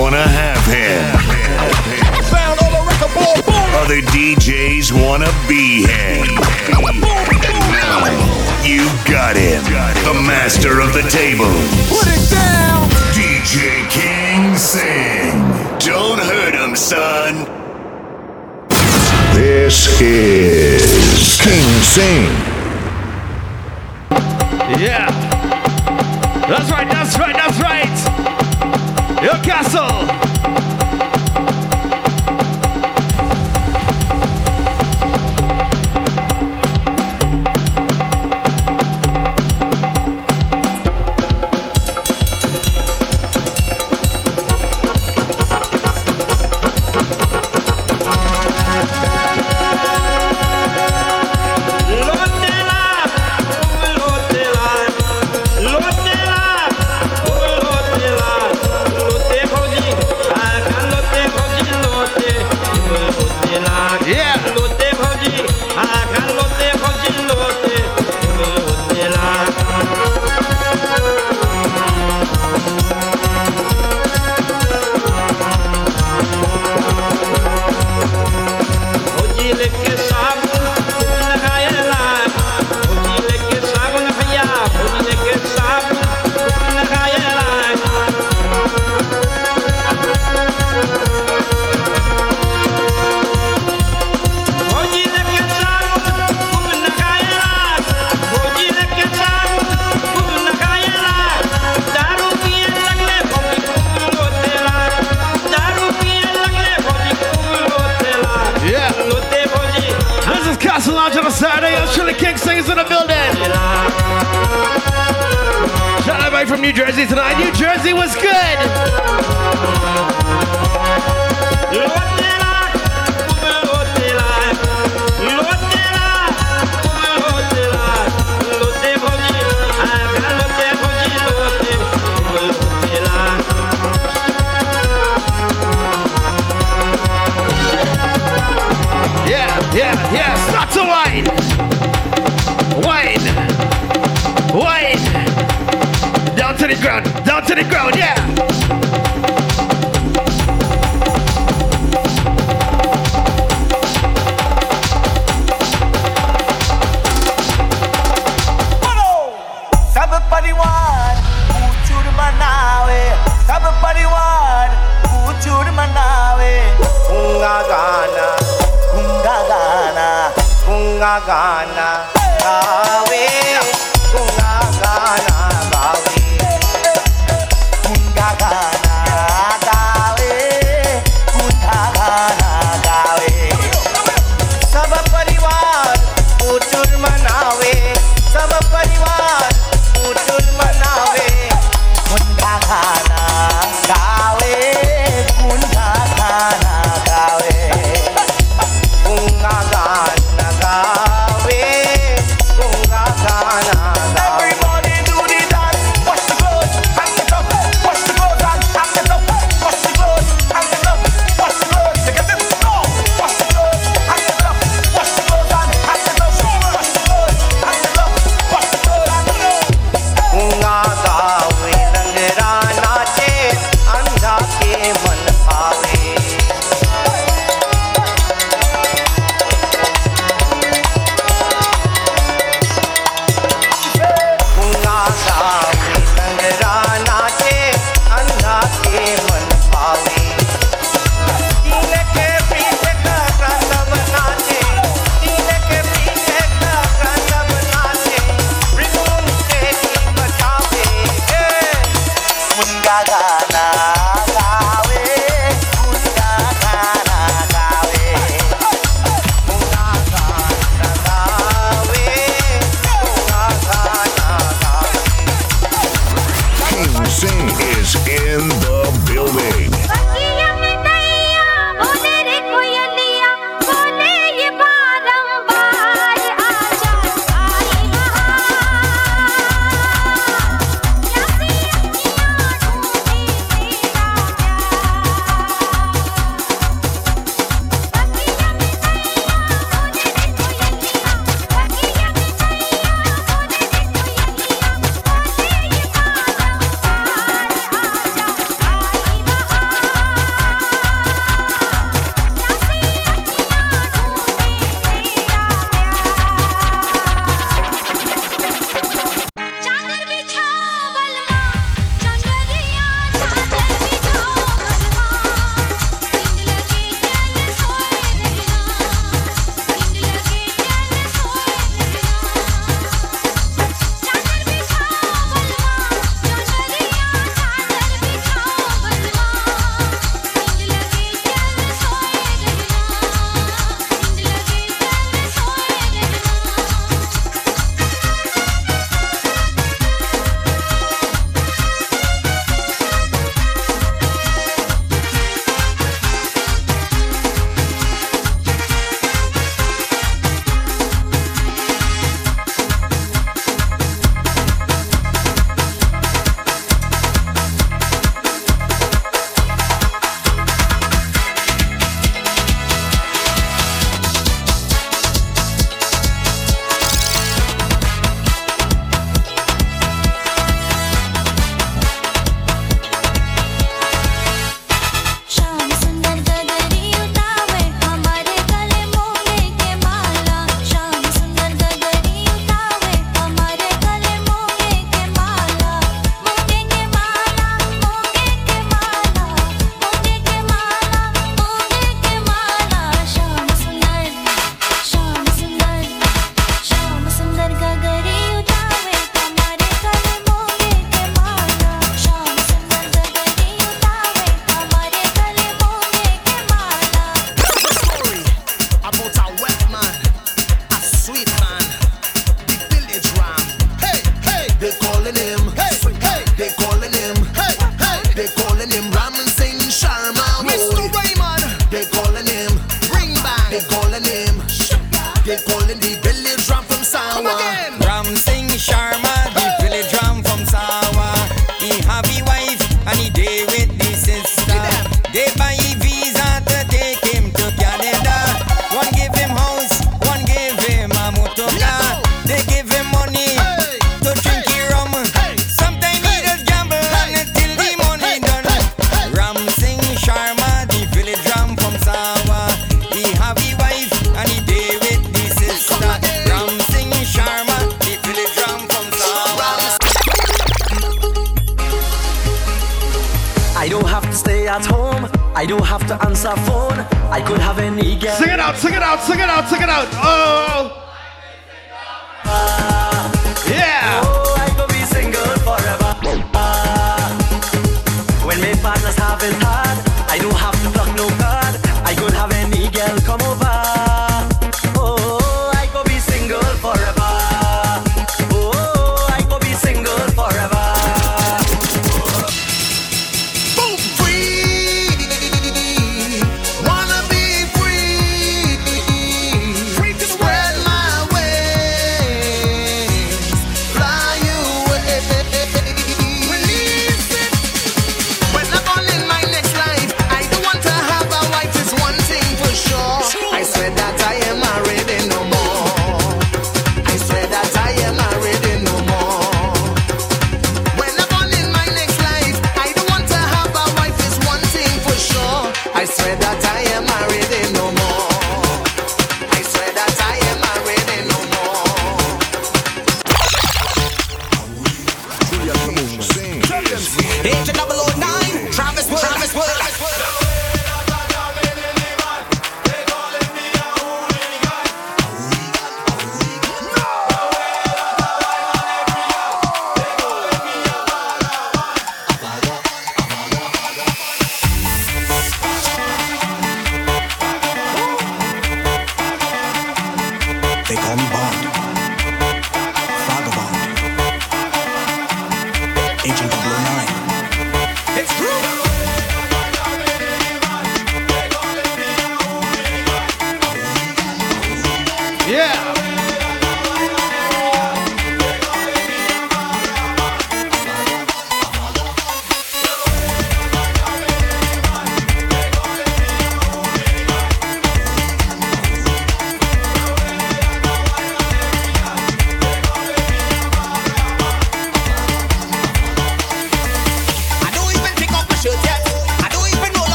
wanna have him. Other DJs wanna be him. You got him. The master of the table. Put it down. DJ King Sing. Don't hurt him, son. This is King Sing. Yeah. That's right, that's right, that's right. Your castle. From New Jersey tonight. New Jersey was good. the ground, down to the ground, yeah. Everybody want put you the man away. Eh? Everybody want. Eh? Kunga gana, kunga gana, kunga gana, away. Ah, eh.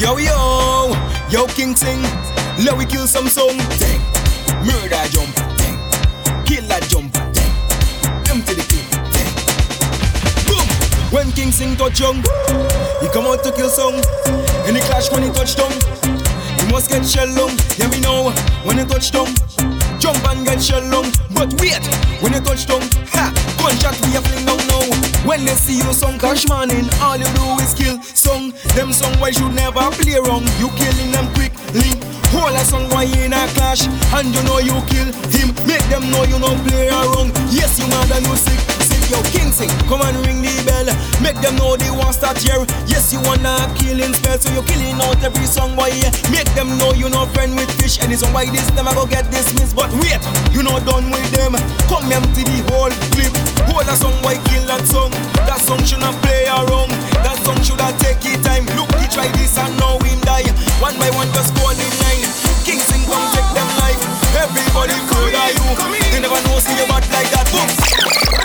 Yo, yo. Yo, King Sing. Let we kill some song. Dang. Murder jump. Dang. Kill that jump. Dang. Come to the king. Dang. Boom. When King Sing touch young, he come out to kill song. And he clash when he touch down. He must get shell long. Yeah, we know when he touch down. Jump and get shell long. But wait, when he touch down, gunshot we a fling down now. When they see you song cash morning, all you do is kill song. Them song why should never play wrong. You killing them quickly. Whole a song why in a clash, and you know you kill him. Make them know you no play around. Yes, you mad and you sick. Yo, King sing, come and ring the bell. Make them know they want start here. Yes, you wanna killing spell, so you're killing out every song boy. Yeah. Make them know you no friend with fish. Any song by this them I go get dismissed. But wait, you not done with them. Come empty the whole clip. Whole a song boy kill that song. That song should not play around. That song should have take it time. Look, he try this and now we die. One by one just go in line. King sing come take them life. Everybody could are you. They never know see you bad like that. Boom.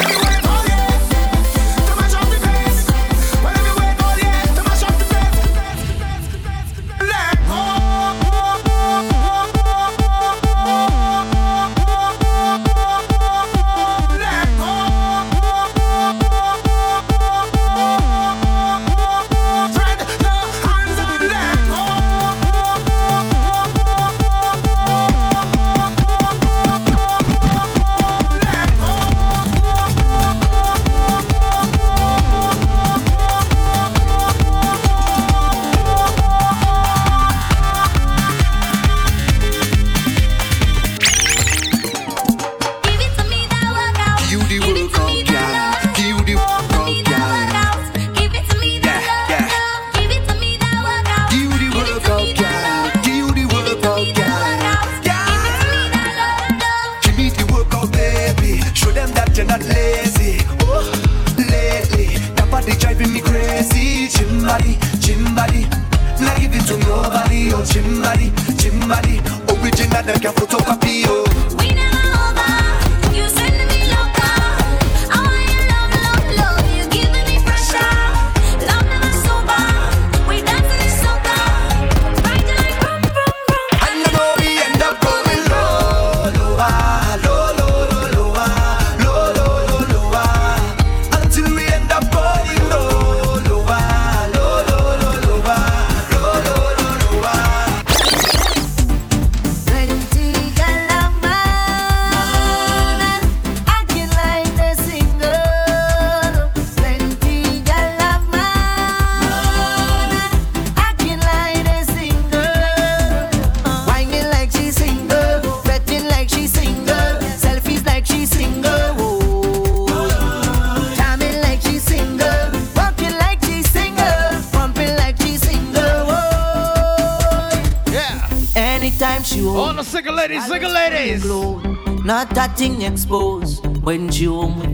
Thing exposed when she home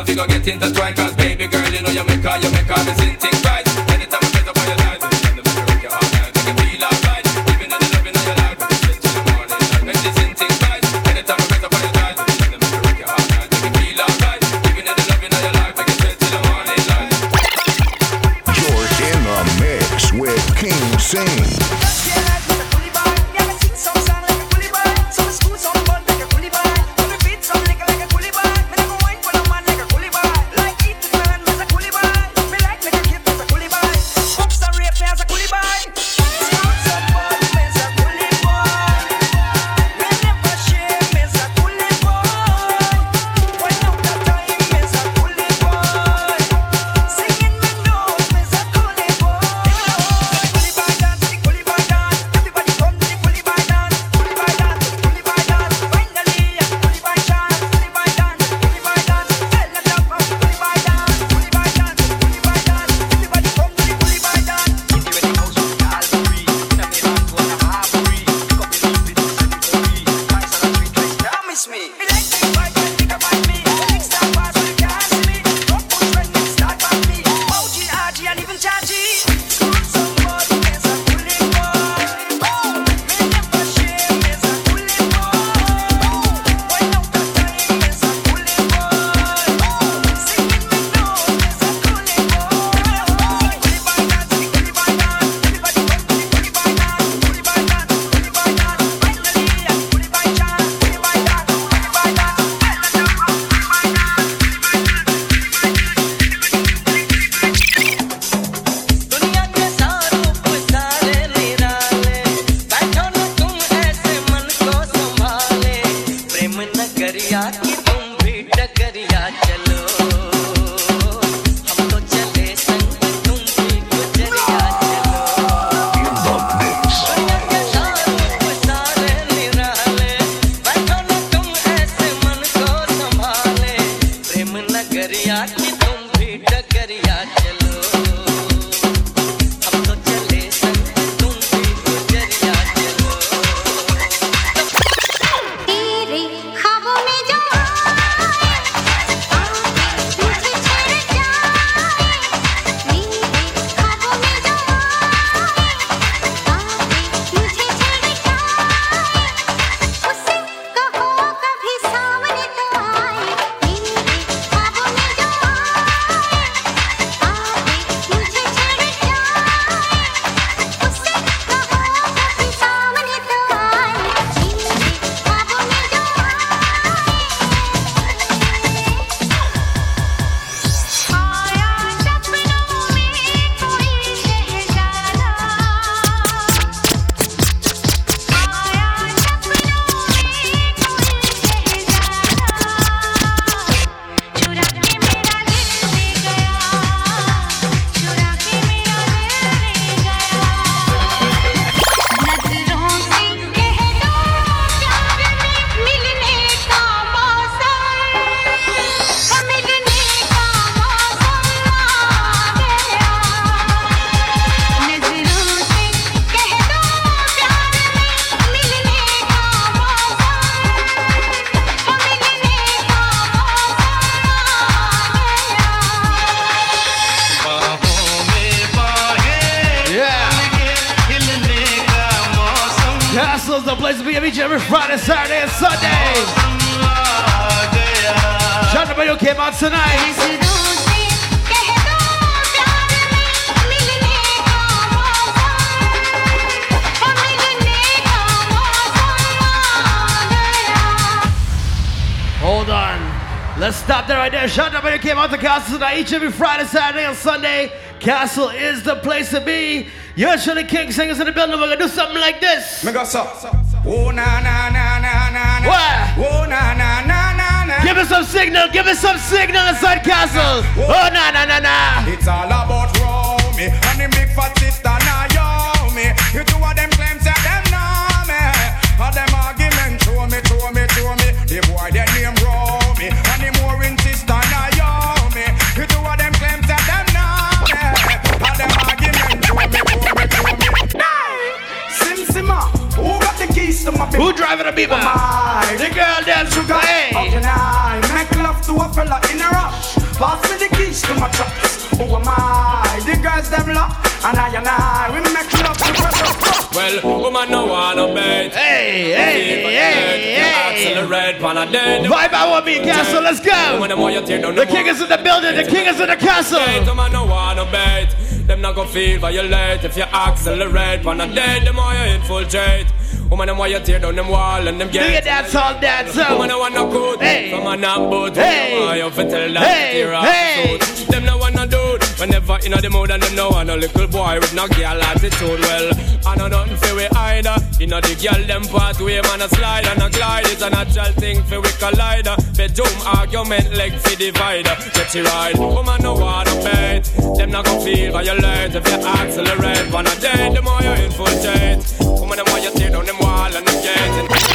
and figure get intertwined Cause Soul's the place to be I meet you every Friday, Saturday, and Sunday. Shout out to you came out tonight. Hold on. Let's stop there right there. Shout out to you came out to Castle tonight. Each every Friday, Saturday, and Sunday. Castle is the place to be. You're Shirley King singers in the building. We're gonna do something like this. Me go so. Oh na na na na na na. What? Oh na na na na na. Give us some signal. Give us some signal inside Castle. Oh. oh, na na na na. It's all about Romy and the big fat sister Naomi. You two of them claims that them to my Who driving the beamer? The girl dance sugar. Hey. How can I make love to a fella in a rush? Pass me the keys to my truck. Who am I? The girls them lock, and I and I we make love to a Well, woman no wanna bait. Hey, hey, hey, hey. Accelerate, pan a dead. Vibe out with me, Castle. Let's go. The king is in the building. The king is in the castle. Woman no wanna bait. Them not gonna feel violate if you accelerate, pan a dead. The more you infiltrate. Woman, them why you tear down them wall and them Do get your dance all dance so. Woman, I want no good Hey. From a not boot. Hey. Why you fit tell that Hey. tear off Hey. the suit. Them no want no dude. Whenever in the mood and them no want no little boy With no girl attitude Well, I know nothing for we either. In the girl them pathway Man a slide and a glide It's a natural thing for we collide Bedroom argument leg for divider. Get you right. Woman no want no bait Them not gonna feel violate If you accelerate. Van a day The more you infiltrate Woman them why you tear down them wall and them gate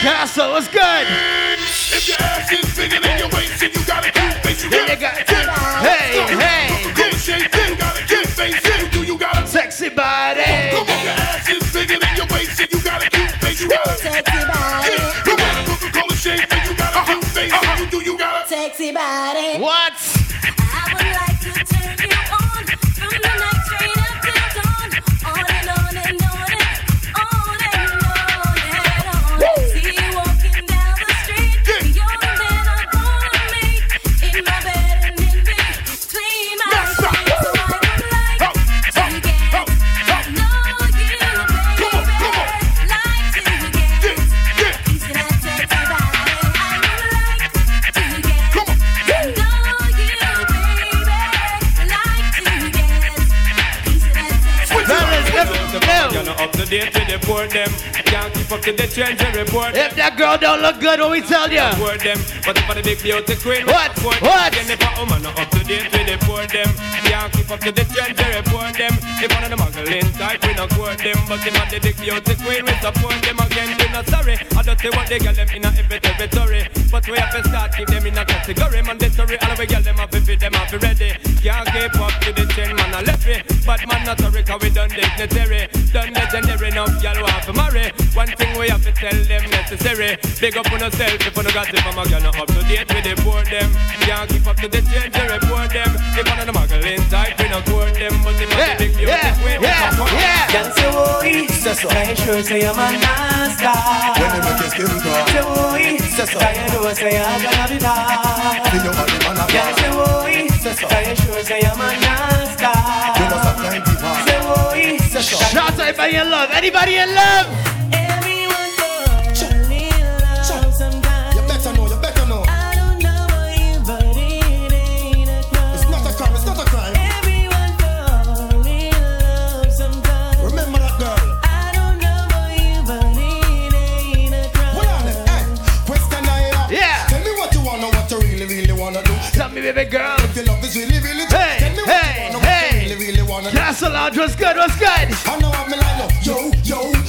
Castle, what's good? If your ass is bigger than your waist, and you got a cute face, you Then you got got- Hey, hey. Good shape, you got a cute face, and do you got a Sexy body. Come on, your ass is bigger than your waist, and you got a cute face, you got a Sexy body. You got a Coca-Cola shape, and you got a cute face, and you do you got a Sexy body. What? Date with the poor them. Can't keep up to the trends and report them. If that girl don't look good, what we tell ya? Report them. But if I the big beauty queen, What? What? Them. Again, if a woman not up to date with the poor them. Can't keep up to the trends and report them. If one of the muggling type, we not court them. But if I the big beauty queen, we support them again. We not sorry. I don't say what they get them in a every territory. But we have to start keep them in a category. Mandatory. All we get them up if them up ready. Can't keep up to the trend, man. I left it. But man, not sorry, cause we done dignitary. Done legendary enough, y'all want to marry. One thing we have to tell them necessary. Big up on yourself if you no got it from a not up to date with the poor them. Can't keep up to the change, you report them. If one of the muggling type, we not court them. But if Yeah, yeah, big beauty yeah, queen, we yeah, support yeah. Can't say oh, boy, say oh, so. Make sure say I'm a NASCAR. When you make your skin crawl, Say oh, boy, Say so. Cause you know say I'm gonna be bad. see your body man a Can't say boy, Say so. Cause you sure say I'm a NASCAR. You must have plenty fast. Say boy, Say so. Shout out to everybody in love. Anybody in love? Baby girl. If your love is really, really true. Hey, Tell me what hey, you wanna, what hey. you really, really wanna. Castle Lounge, what's good? What's good? I know I'm line up. Yo, yo.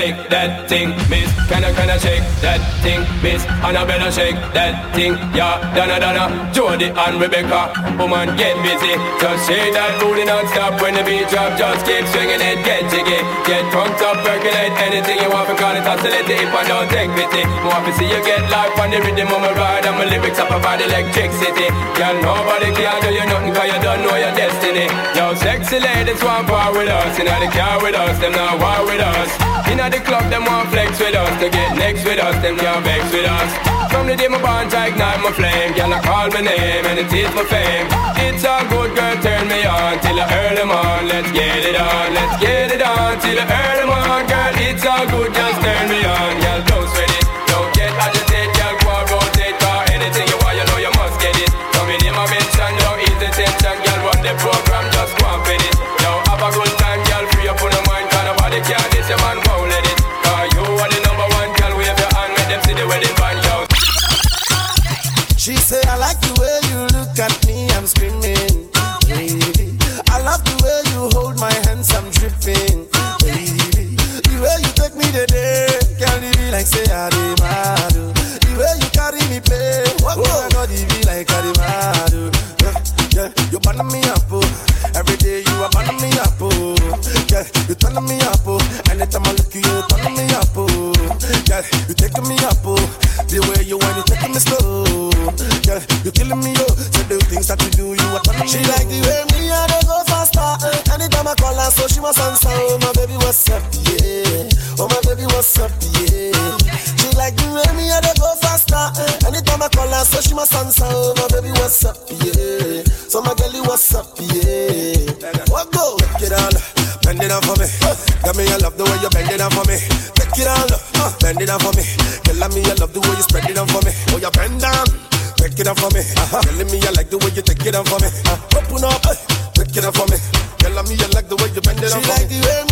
Shake that thing, miss. Can I, can I shake that thing, miss? And I better shake that thing, yeah. Donna, Donna, Jody and Rebecca. Woman, get busy. Just shake that booty non-stop when the beat drop. Just keep swinging it, get jiggy. Get drunk up, percolate anything you want. Call it oscillate if I don't take pity. Want to see you get life on the rhythm of my ride. And my lyrics up about electricity. Girl, nobody can do you nothing cause you don't know your destiny. Yo, sexy ladies want part with us. In the car with us, them not war with us. The club, them want flex with us. To get next with us, them can't vex with us. From the day my bond, I ignite my flame. Girl, I call my name and it is my fame. It's a good girl, turn me on till I early on. Let's get it on, let's get it on till I early on. Girl, it's all good, just turn me on. Girl, don't sweat I. The way you carry me it be like. Yeah, yeah, you me up, oh. Every day you are me up, oh. Yeah, you me up, oh. Anytime I look you, me up, oh. Yeah, you taking me up, oh. The way you you taking me slow. Yeah, you killing me, oh. The things that you do, you are turning me. She like the way go faster. Eh. Anytime I call her, so she. Oh my baby, what's up, yeah. Oh my baby, what's up, yeah. Like the way me I go faster. Anytime I call her, so she must answer. Oh my baby, what's up, yeah. So my girlie, what's up, yeah. What go? Take it on, bend it down for me. Got me, I love the way you bend it down for me. Take it on, bend it down for me. Tell me, I love the way you spread it down for me. Oh, you bend down. Take it down for me. Uh-huh. Telling me I like the way you take it down for me. Uh, open up, uh, take it down for me. Telling me I like the way you bend it down She for like me. the way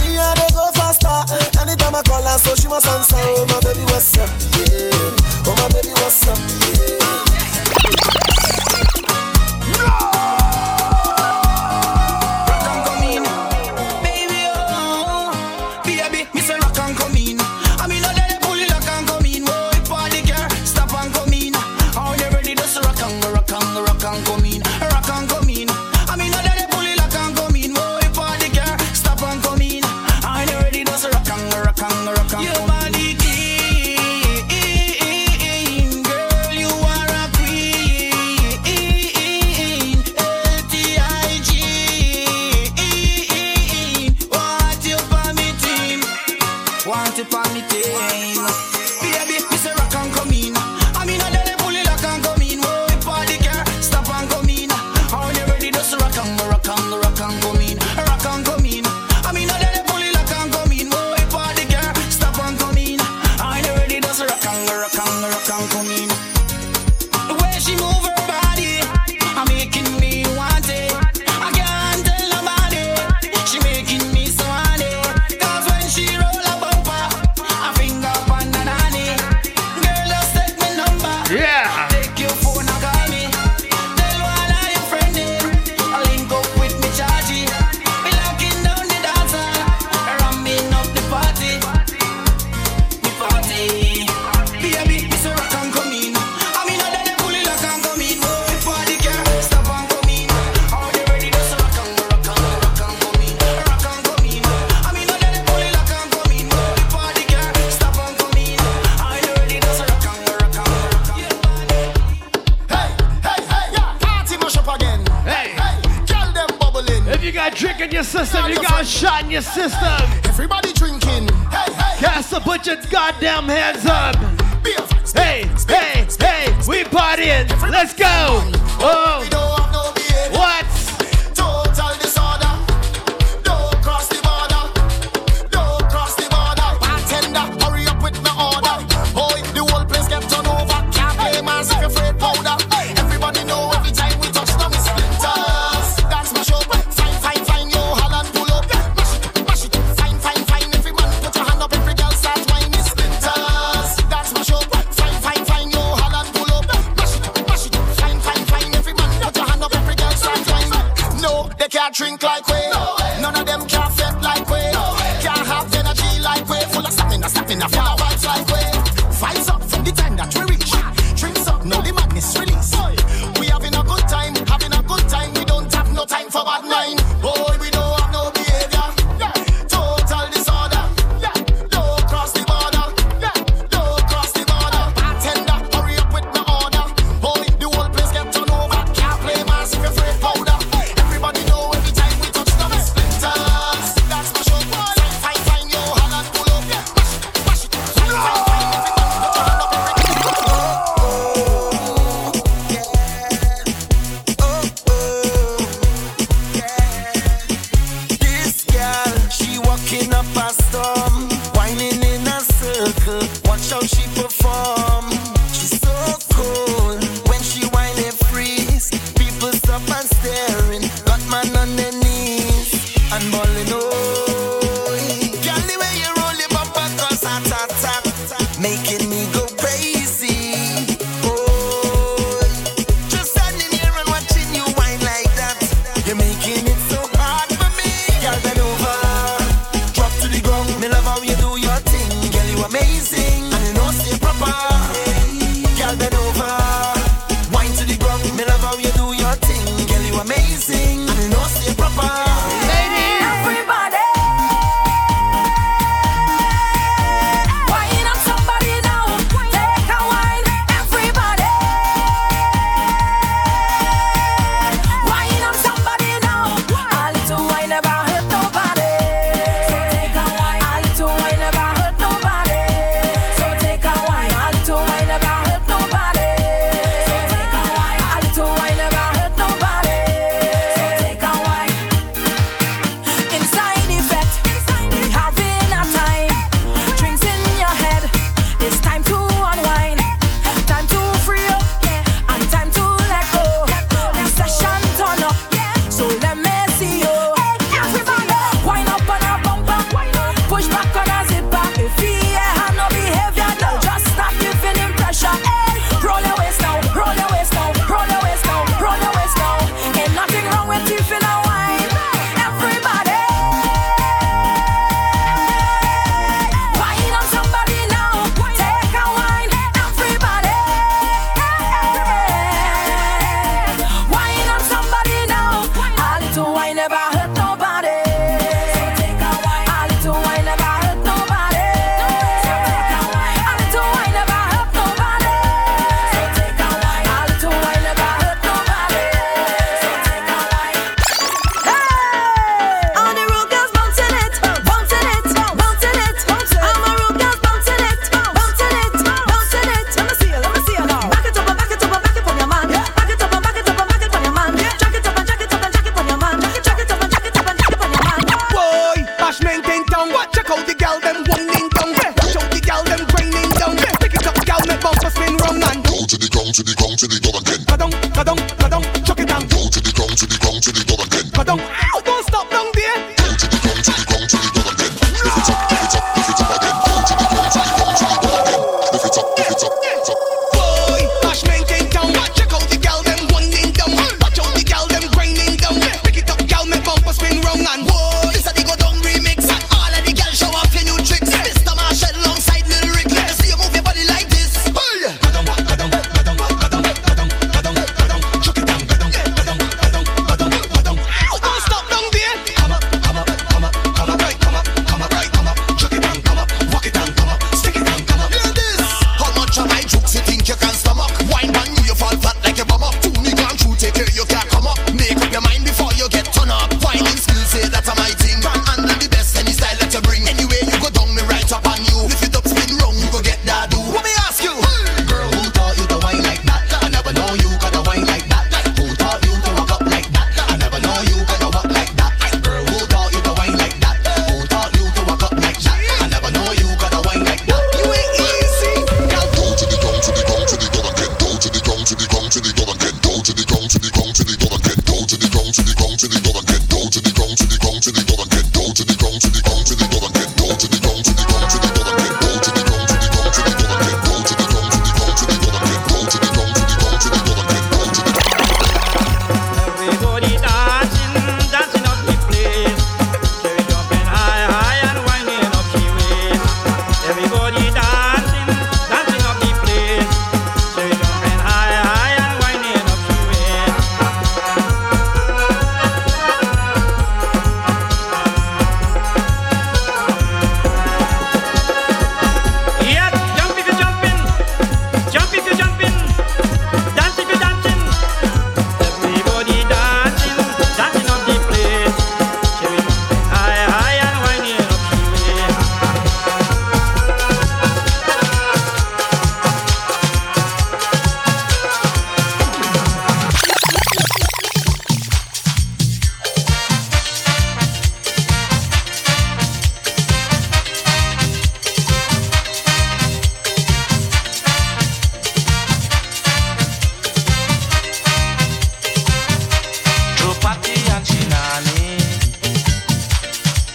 Call her, so she must answer. Oh my baby, what's up? Yeah. Oh my baby, what's up? Yeah.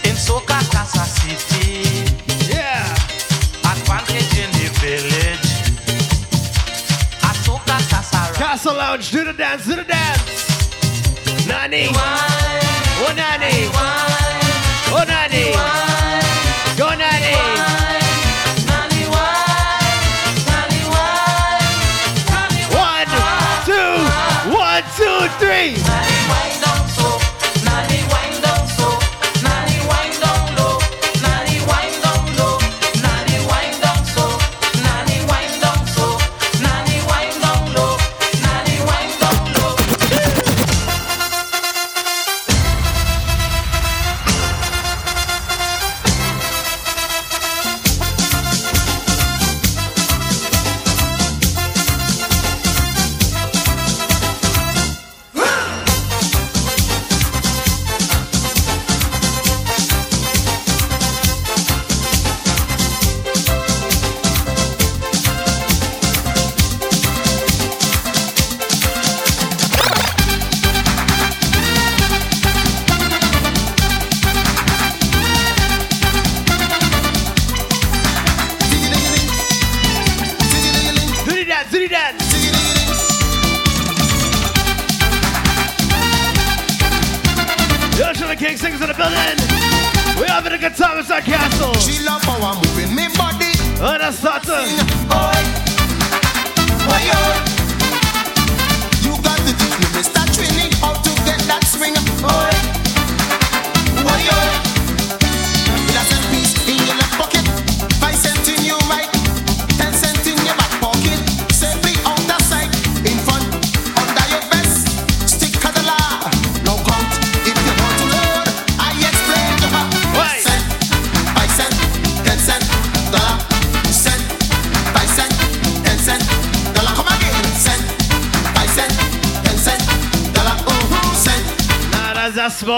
In Sokacasa City. Yeah. Advantage in the village. Lounge, do the dance, do the dance. Nani. One, oh, Nani. One.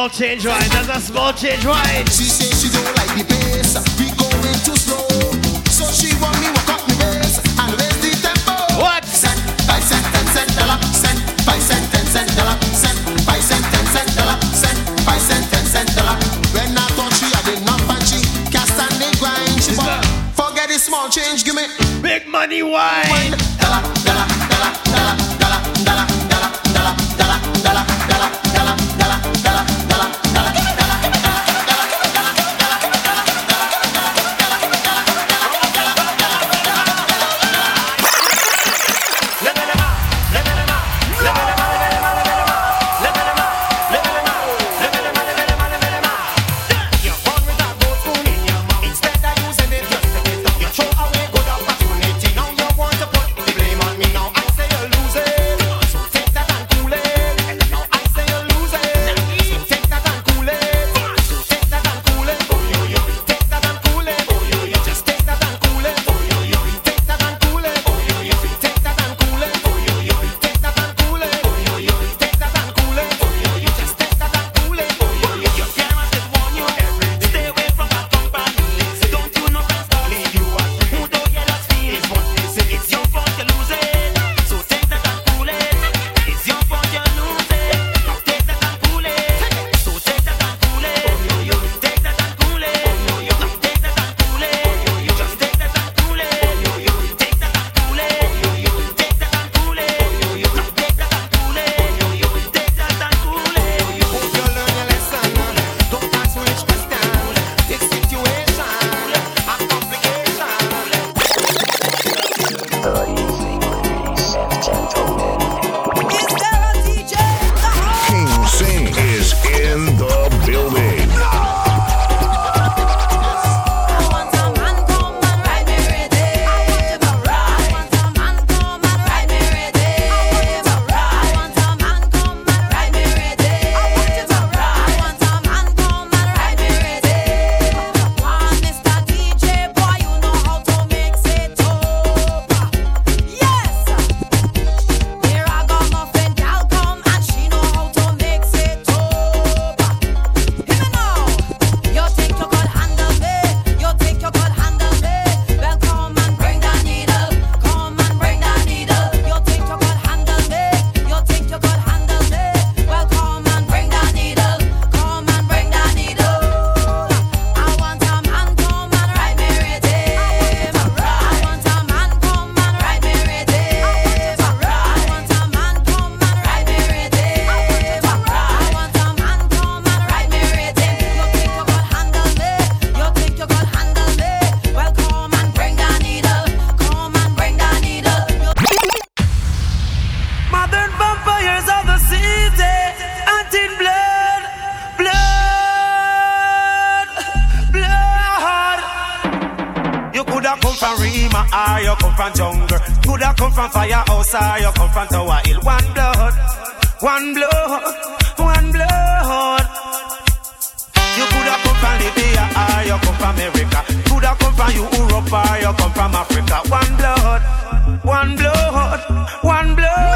exalted. vampires of the city, and in blood, blood, blood. You coulda come from Rema, or you come from jungle. Coulda come from firehouse, or ah, you come from Tower Hill. One blood, one blood, one blood. You coulda come from Libya, or you come from America. Coulda come from Europe, or you come from Africa. One blood, one blood, one blood.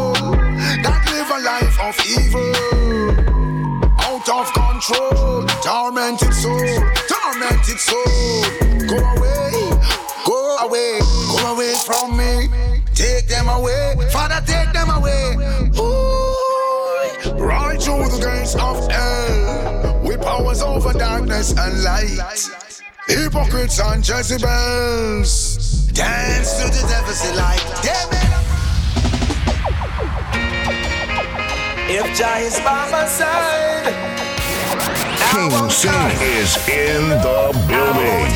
life of evil, out of control, tormented soul, tormented soul, go away, go away, go away from me, take them away, Father, take them away. Ooh, right through the gates of hell, with powers over darkness and light. Hypocrites and Jezebels. Dance to the deficit like devil. If Jah is by my side, King Sing is in the building.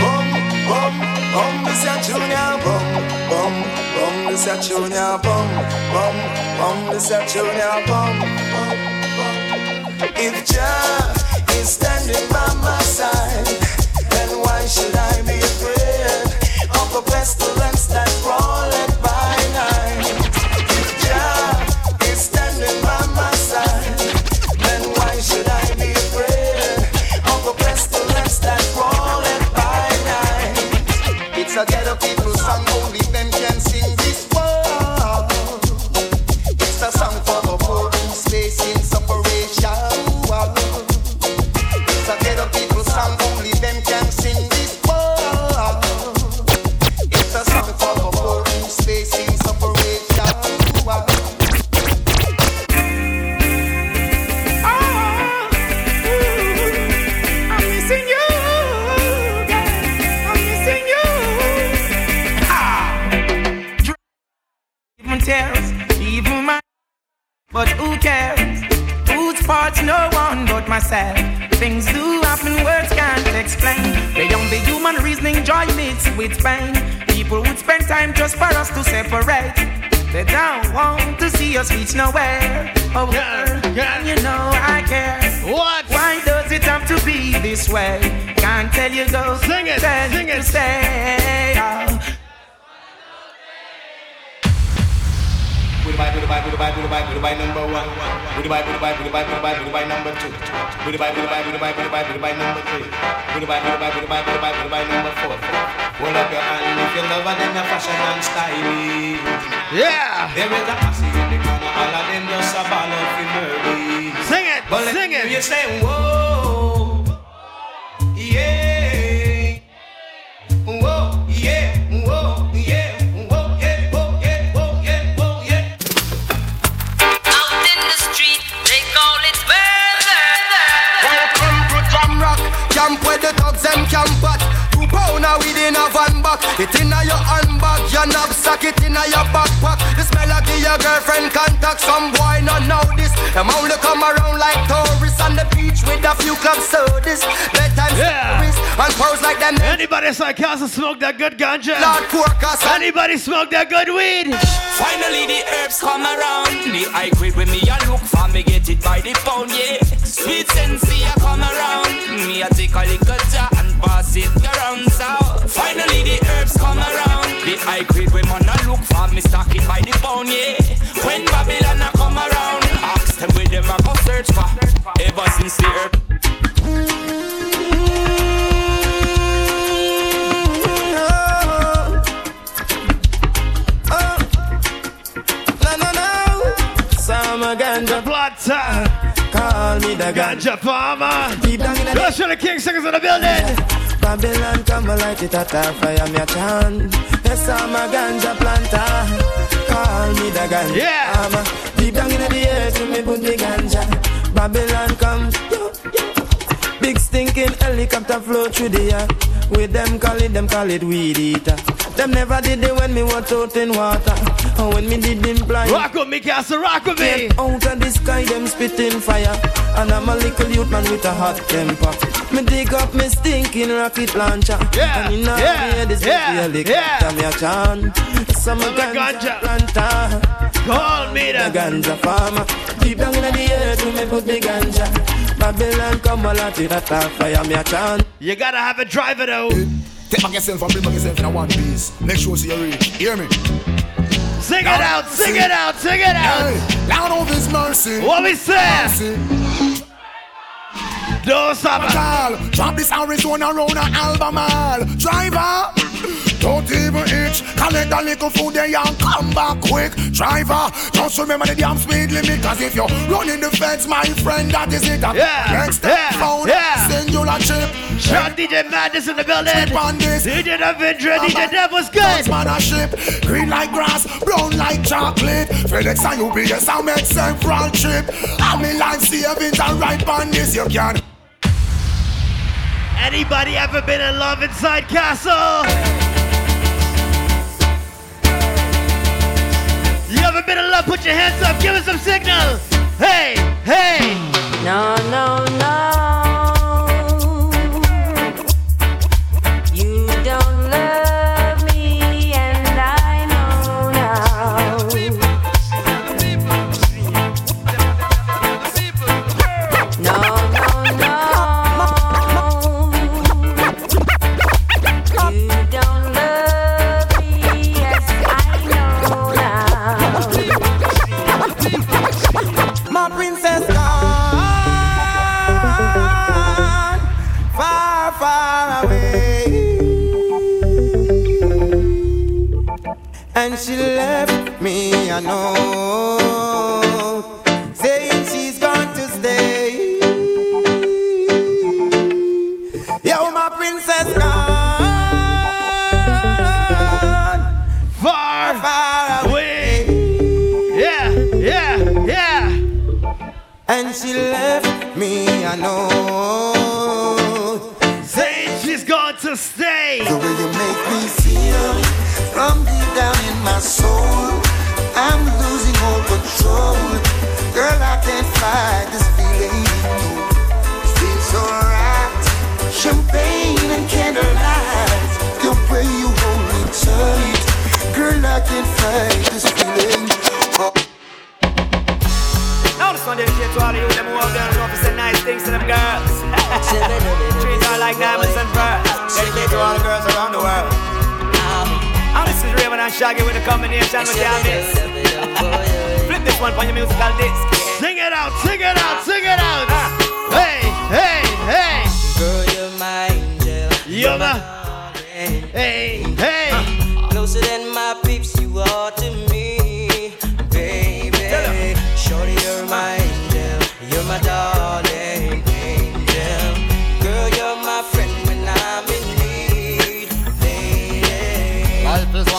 Bum, bum, bum, this a junior bum, bum, bum, this a junior bum, bum, bum, this a junior bum, bum, bum. If Jah is standing by my side, then why should I But who cares? Whose fault's no one but myself. Things do happen, words can't explain. Beyond the human reasoning, joy meets with pain. People would spend time just for us to separate. They don't want to see us reach nowhere. Oh, girl, girl, you know I care. What? Why does it have to be this way? Can't tell you go. Sing it, sing it, stay. Oh. Goodbye, goodbye, goodbye, goodbye, goodbye, number one. Goodbye, goodbye, goodbye, goodbye, goodbye, number two. Goodbye, goodbye, goodbye, goodbye, goodbye, number three. Goodbye, goodbye, goodbye, goodbye, goodbye, number four. Hold up your hand if you love her, then you're fashion and stylish. Yeah. There is a posse in the corner, all of them just a ball of murder. Sing it, but sing it. You say, whoa, yeah, It inna your handbag, your knapsack, it inna your backpack. The smell of your girlfriend contact. Some boy not know this. Them only come around like tourists on the beach with a few club sodas. Bedtime stories and pose like them. Anybody inside Casa smoke that good ganja? Lord Porcas. Anybody smoke that good weed? Finally the herbs come around. The high grade when me I look for me get it by the pound, yeah. Sweet sensei I come around. Me I take a little jar and pass it around. So finally the herbs come around. The high grade when man a look for me stock it by the pound, yeah. When Babylon a come around, ask them where them a go search for. Ever since the herb. No, no, no. Some ganja blood time. Call me the Ganja farmer. Deep down in the Let's show the king singers in the building. Babylon come light it at a fire, me a chant. Yes, I'm a ganja planter. Call me the ganja Yeah. farmer. Deep down in the earth, me me put the ganja. Babylon come. Stinking helicopter flow through the air. With them call it, them call it weed eater. Them never did it when me was out in water. Or when me did them blind. Rock with me, Castle, rock with me. Out of the sky, them spitting fire. And I'm a little youth man with a hot temper. Me dig up me stinking rocket launcher. Yeah, And in a yeah, yeah, this yeah, helicopter yeah. me a chant. Some I'm a ganja planter. Call me the ganja farmer. Deep down in the earth, me put the ganja. Babylon come a lot with a top fire, me a chant. You gotta have a driver though. Eh, take back yourself and bring back yourself in a one piece. Make sure see you reach. Hear me? Sing it out, sing it out, sing it out. Hey, Lord of His mercy. What we say? Don't stop. Call. Drop this Arizona round a Albemarle. Driver. Don't even itch. Collect a little food there and come back quick. Driver, just remember the damn speed limit. Cause if you're running the fence, my friend, that is it. Yeah, Next step yeah, phone, yeah. singular chip. Shout DJ Madness in the building. on this. DJ Davindra, DJ Dev was good. ship. green like grass, brown like chocolate. FedEx and UPS, I make several trip. I'm in life savings and right on this, you can. Anybody ever been in love inside Castle? You ever been in love? Put your hands up. Give us some signal. Hey, hey. No, no, no. She left me a note saying she's going to stay. Yo, my princess gone far, far away. Yeah, yeah, yeah. And she left me a note I'm losing all control. Girl, I can't fight this feeling. Feels so right. Champagne and candlelight, the way you hold me tight. Girl, I can't fight this feeling. Oh. Now this one dedicated to all of you them who out there and say nice things to them girls. Treat her like diamonds and pearls. Dedicated to all the girls around the world. And Shaggy with a combination with Canvas. Flip this one on your musical disc. Sing it out, sing it out, sing it out. Hey, hey, hey. Girl, you're my angel. You're my. Hey, hey. Closer than my peeps, you are to me, baby. Shorty, you're my angel. You're my darling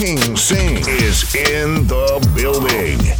King Sing is in the building.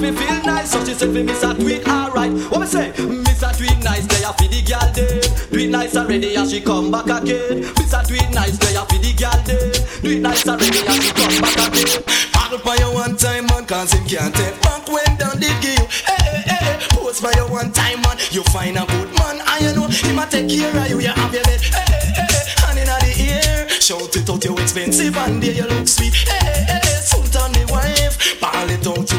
Have to feel nice. So she said for Miss a tweet, alright. What me say? Miss a tweet nice, they a for the girl dead. Do it nice already and she come back again. Miss a tweet nice, they a for the girl dead. Do it nice already and she come back again. Paddle for you one time, man, cause him can't take back when down did give. Hey, hey, hey, pose for you one time, man. You find a good man, and you know him a take care of you. You have your bed. Hey, hey, hey, hand inna the ear. Shout it out, you expensive, and there you look sweet. Hey, hey, hey,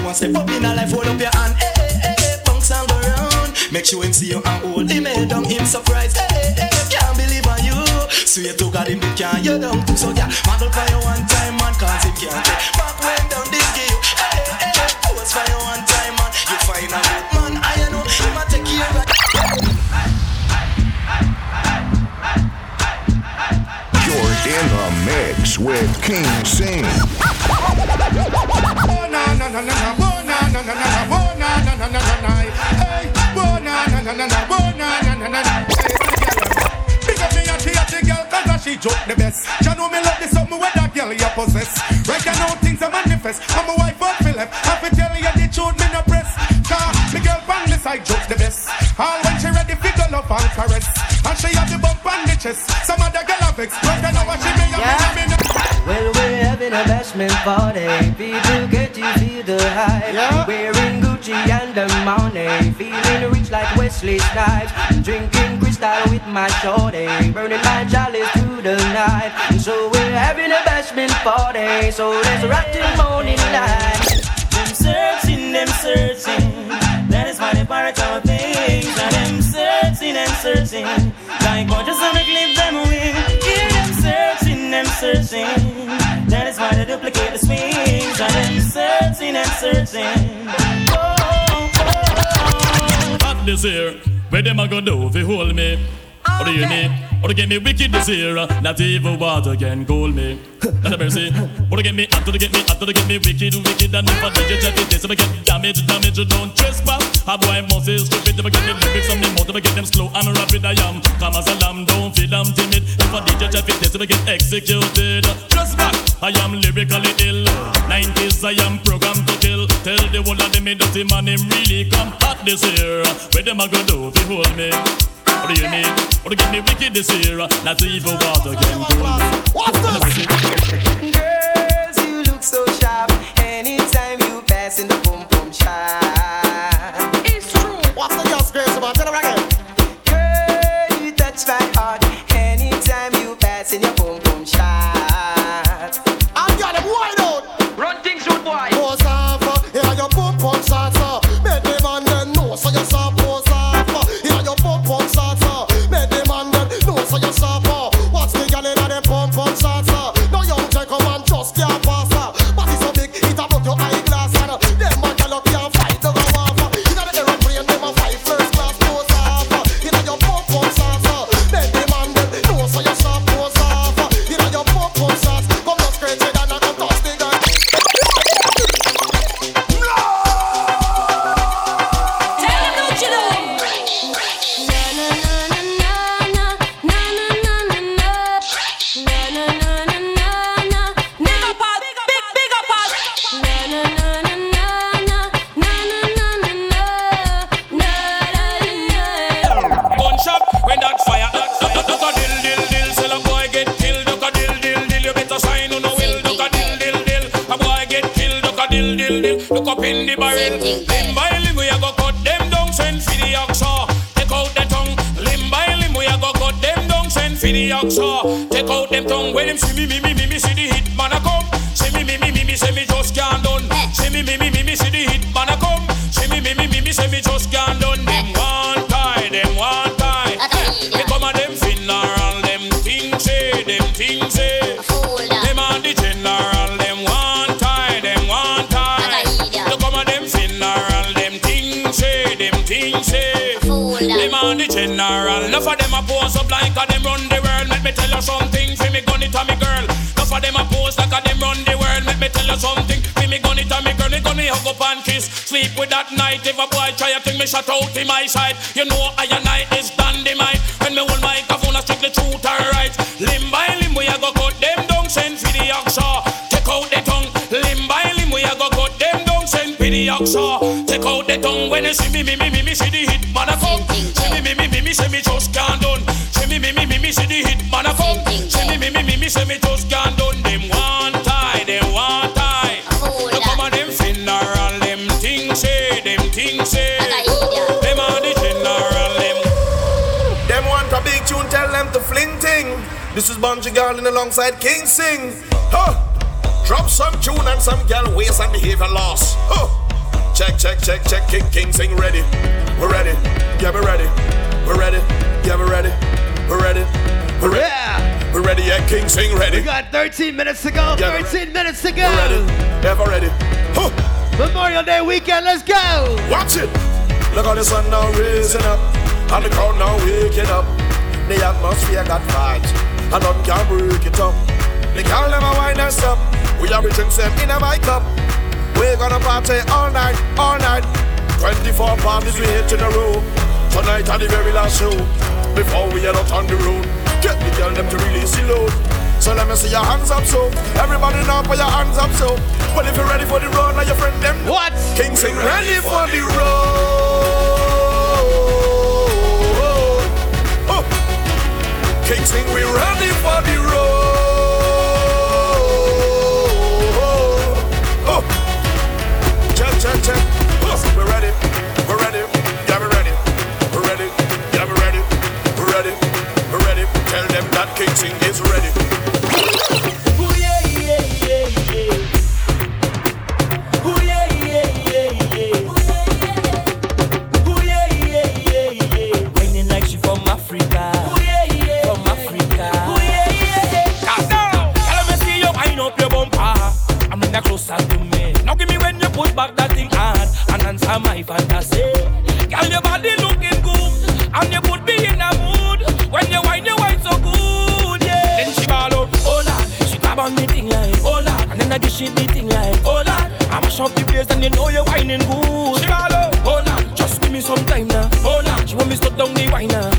out, you want step up in a life, hold up your hand. Hey, hey, hey, hey, bounce go round. Make sure him see you and hold him head down, him surprised. Hey, hey, hey, can't believe on you. Swear to God, him can't you down too. So yeah, model for you one time, man, cause him can't take back when down this you. Hey, hey, hey, pose for you one time, man. You find a good man, I know him a take care of. You're in the mix with King Sing. Na na na na na, oh na na na na oh na na na na na hey, oh na na na na oh na na na na na. Big up me a she joke the best. Know me love girl possess. Things manifest. Have to tell the truth, me no press. Me girl side the best. All when she ready love and she have the bump on the chest. Girl she me. Well, we're having a bashment party. The hype. Wearing Gucci and the money. Feeling rich like Wesley Snipes. Drinking crystal with my shorty. Burning my chalice through the night. And So we're having a bashment party. So let's rock till morning light. Them searching, them searching. That is why they pirate our things. And them searching and searching. Like what just wanna clip them. Hear them searching, them searching. Is why they duplicate the swings. And them searching and searching. Oh, oh, oh. This year, where them a go do if you hold me? What do you need? Or to get me wicked this year, not even water can cool me. Not a mercy. Or to get me out to get me out to get me wicked, wicked, and if I did you check it, this if I get damaged, damage, damage, don't trespass. How boy must is stupid if I get the lyrics on me mouth, if I get them slow and rapid, I am. Come as a lamb, don't feel I'm timid. If I did you check it, this if I get executed. Trust back, I am lyrically ill. 90s, I am programmed to kill. Tell the whole of them, me dirty man, him really come hot this year. Where them a go do if you me? What do you need? What to get me wicked this year? Not even water can me. What's this? Girls, you look so sharp. Anytime you pass in the boom boom shop. Try a thing, me shut out in my side. You know I and I is dynamite. When me hold microphone, I strictly truth and right. Limb by limb, we a go cut them down, send for the oxa. Take out the tongue. Limb by limb, we a go cut them down, send for the boxer. Take out the tongue when you see me, me, me, me, me, see the hit man a come. See me, me, me, me, me, see me just can't done. See me, me, me, me, me, see the hit man a come. See me, me, me, me, me, see me just can't done. Bunji Garlin alongside King Sing. Huh. Drop some tune and some gal waste and behavior loss. Huh. Check, check, check, check. King, King Sing ready. We're ready. Yeah, we're ready. We're ready. Yeah, we're ready. We're ready. We're ready. Yeah. We're ready. Yeah, King Sing ready. We got 13 minutes to go. Yeah, 13 minutes to go. We're ready. Yeah, we're ready. Huh. Memorial Day weekend, let's go. Watch it. Look how the sun now raising up, and the crowd now waking up. The atmosphere got vibes, and none can break it up. The girl never wind us up. We are drinks them in a my cup. We're gonna party all night, all night. 24 parties we hit in a row. Tonight are the very last show. Before we head out on the road, get the girl them to release the load. So let me see your hands up, so everybody now put your hands up, so. Well, if you're ready for the road, now your friend them. What? King sing ready for the road. King sing we ready for the road. Oh. Check, check, check. Oh. We're ready. We're ready. Yeah, we're ready. We're ready. Yeah, we're ready. We're ready. We're ready. Tell them that King sing is ready. Place and you know you're whining good. She ball out, oh lord, just give me some time now, oh lord, she want me stop down the wine now,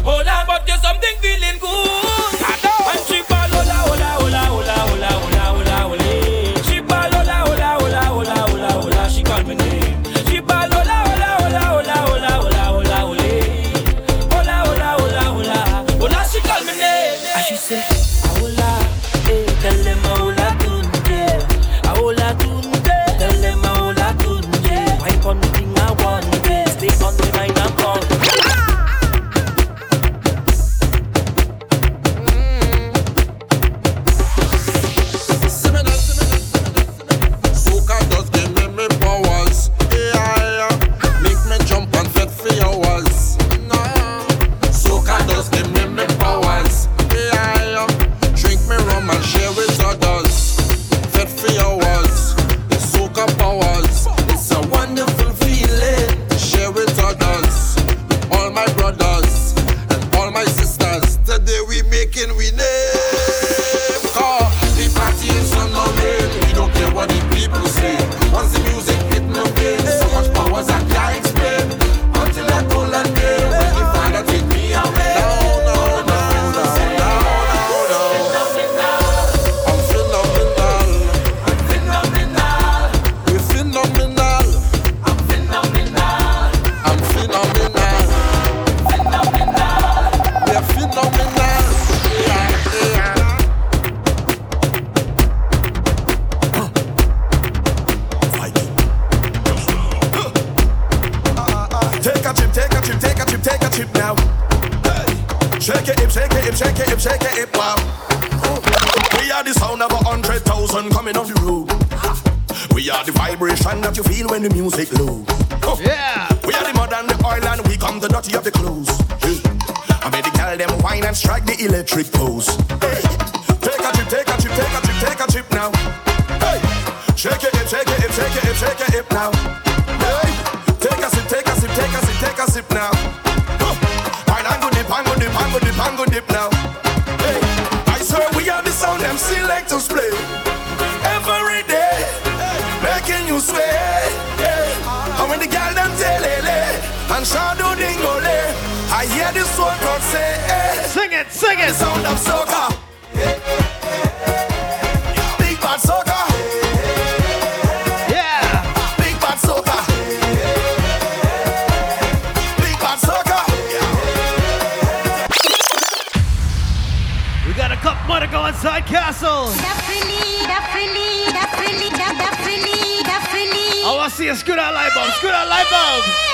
shake it, hip, shake it, hip, shake it, hip, wow. We are the sound of a hundred thousand coming off the road. We are the vibration that you feel when the music low. Yeah. We are the mud and the oil and we come the dirty of the clothes. I made the girl them wine and strike the electric pose. Hey. Take a trip, take a trip, take a trip, take a trip now. Hey. Shake it, hip, shake it, hip, shake it, hip, shake it, hip now. Sing it. Sound of soca. Big bad. Yeah. Big bad We got a cup more to go inside Castle. Definitely, definitely, definitely, definitely. Oh, I want to see a scooter light bulb. Scooter light bulb.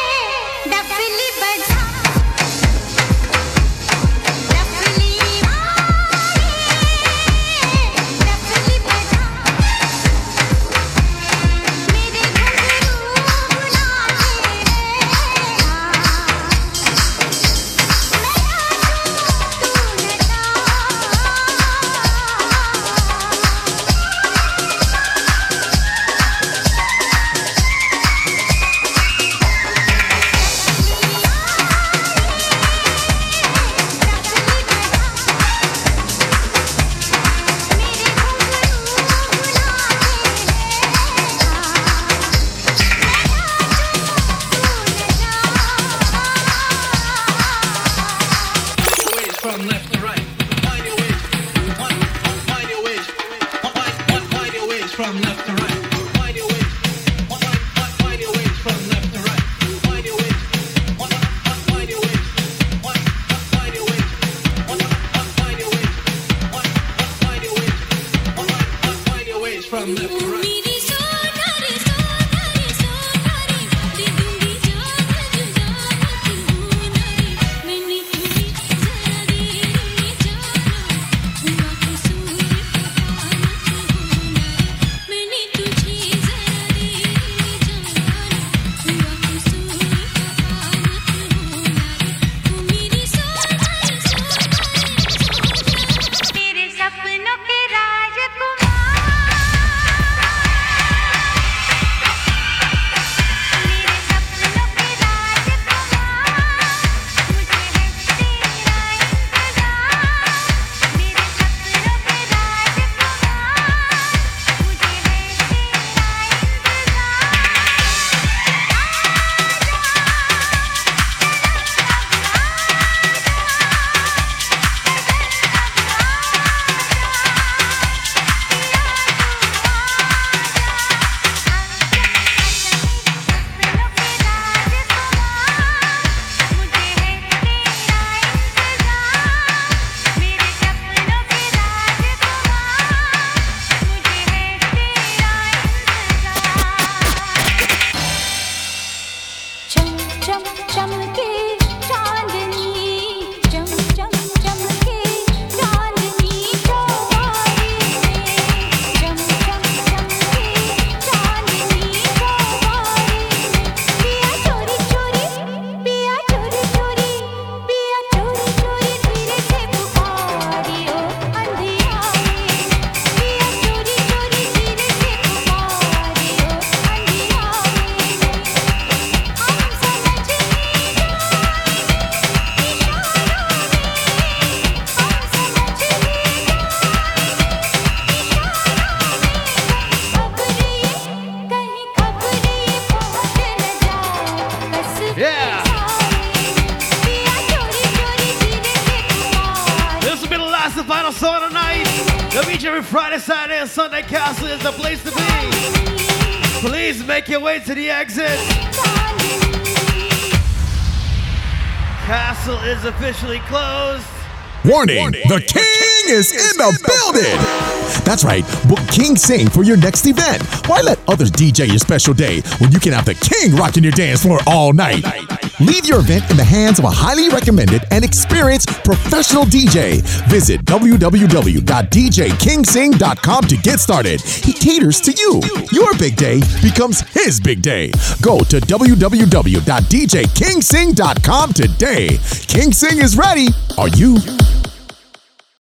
Warning, the king is in the building. That's right, book King Sing for your next event. Why let others DJ your special day when you can have the king rocking your dance floor all night? Leave your event in the hands of a highly recommended and experienced professional DJ. Visit www.djkingsing.com to get started. He caters to you. Your big day becomes his big day. Go to www.djkingsing.com today. King Sing is ready. Are you?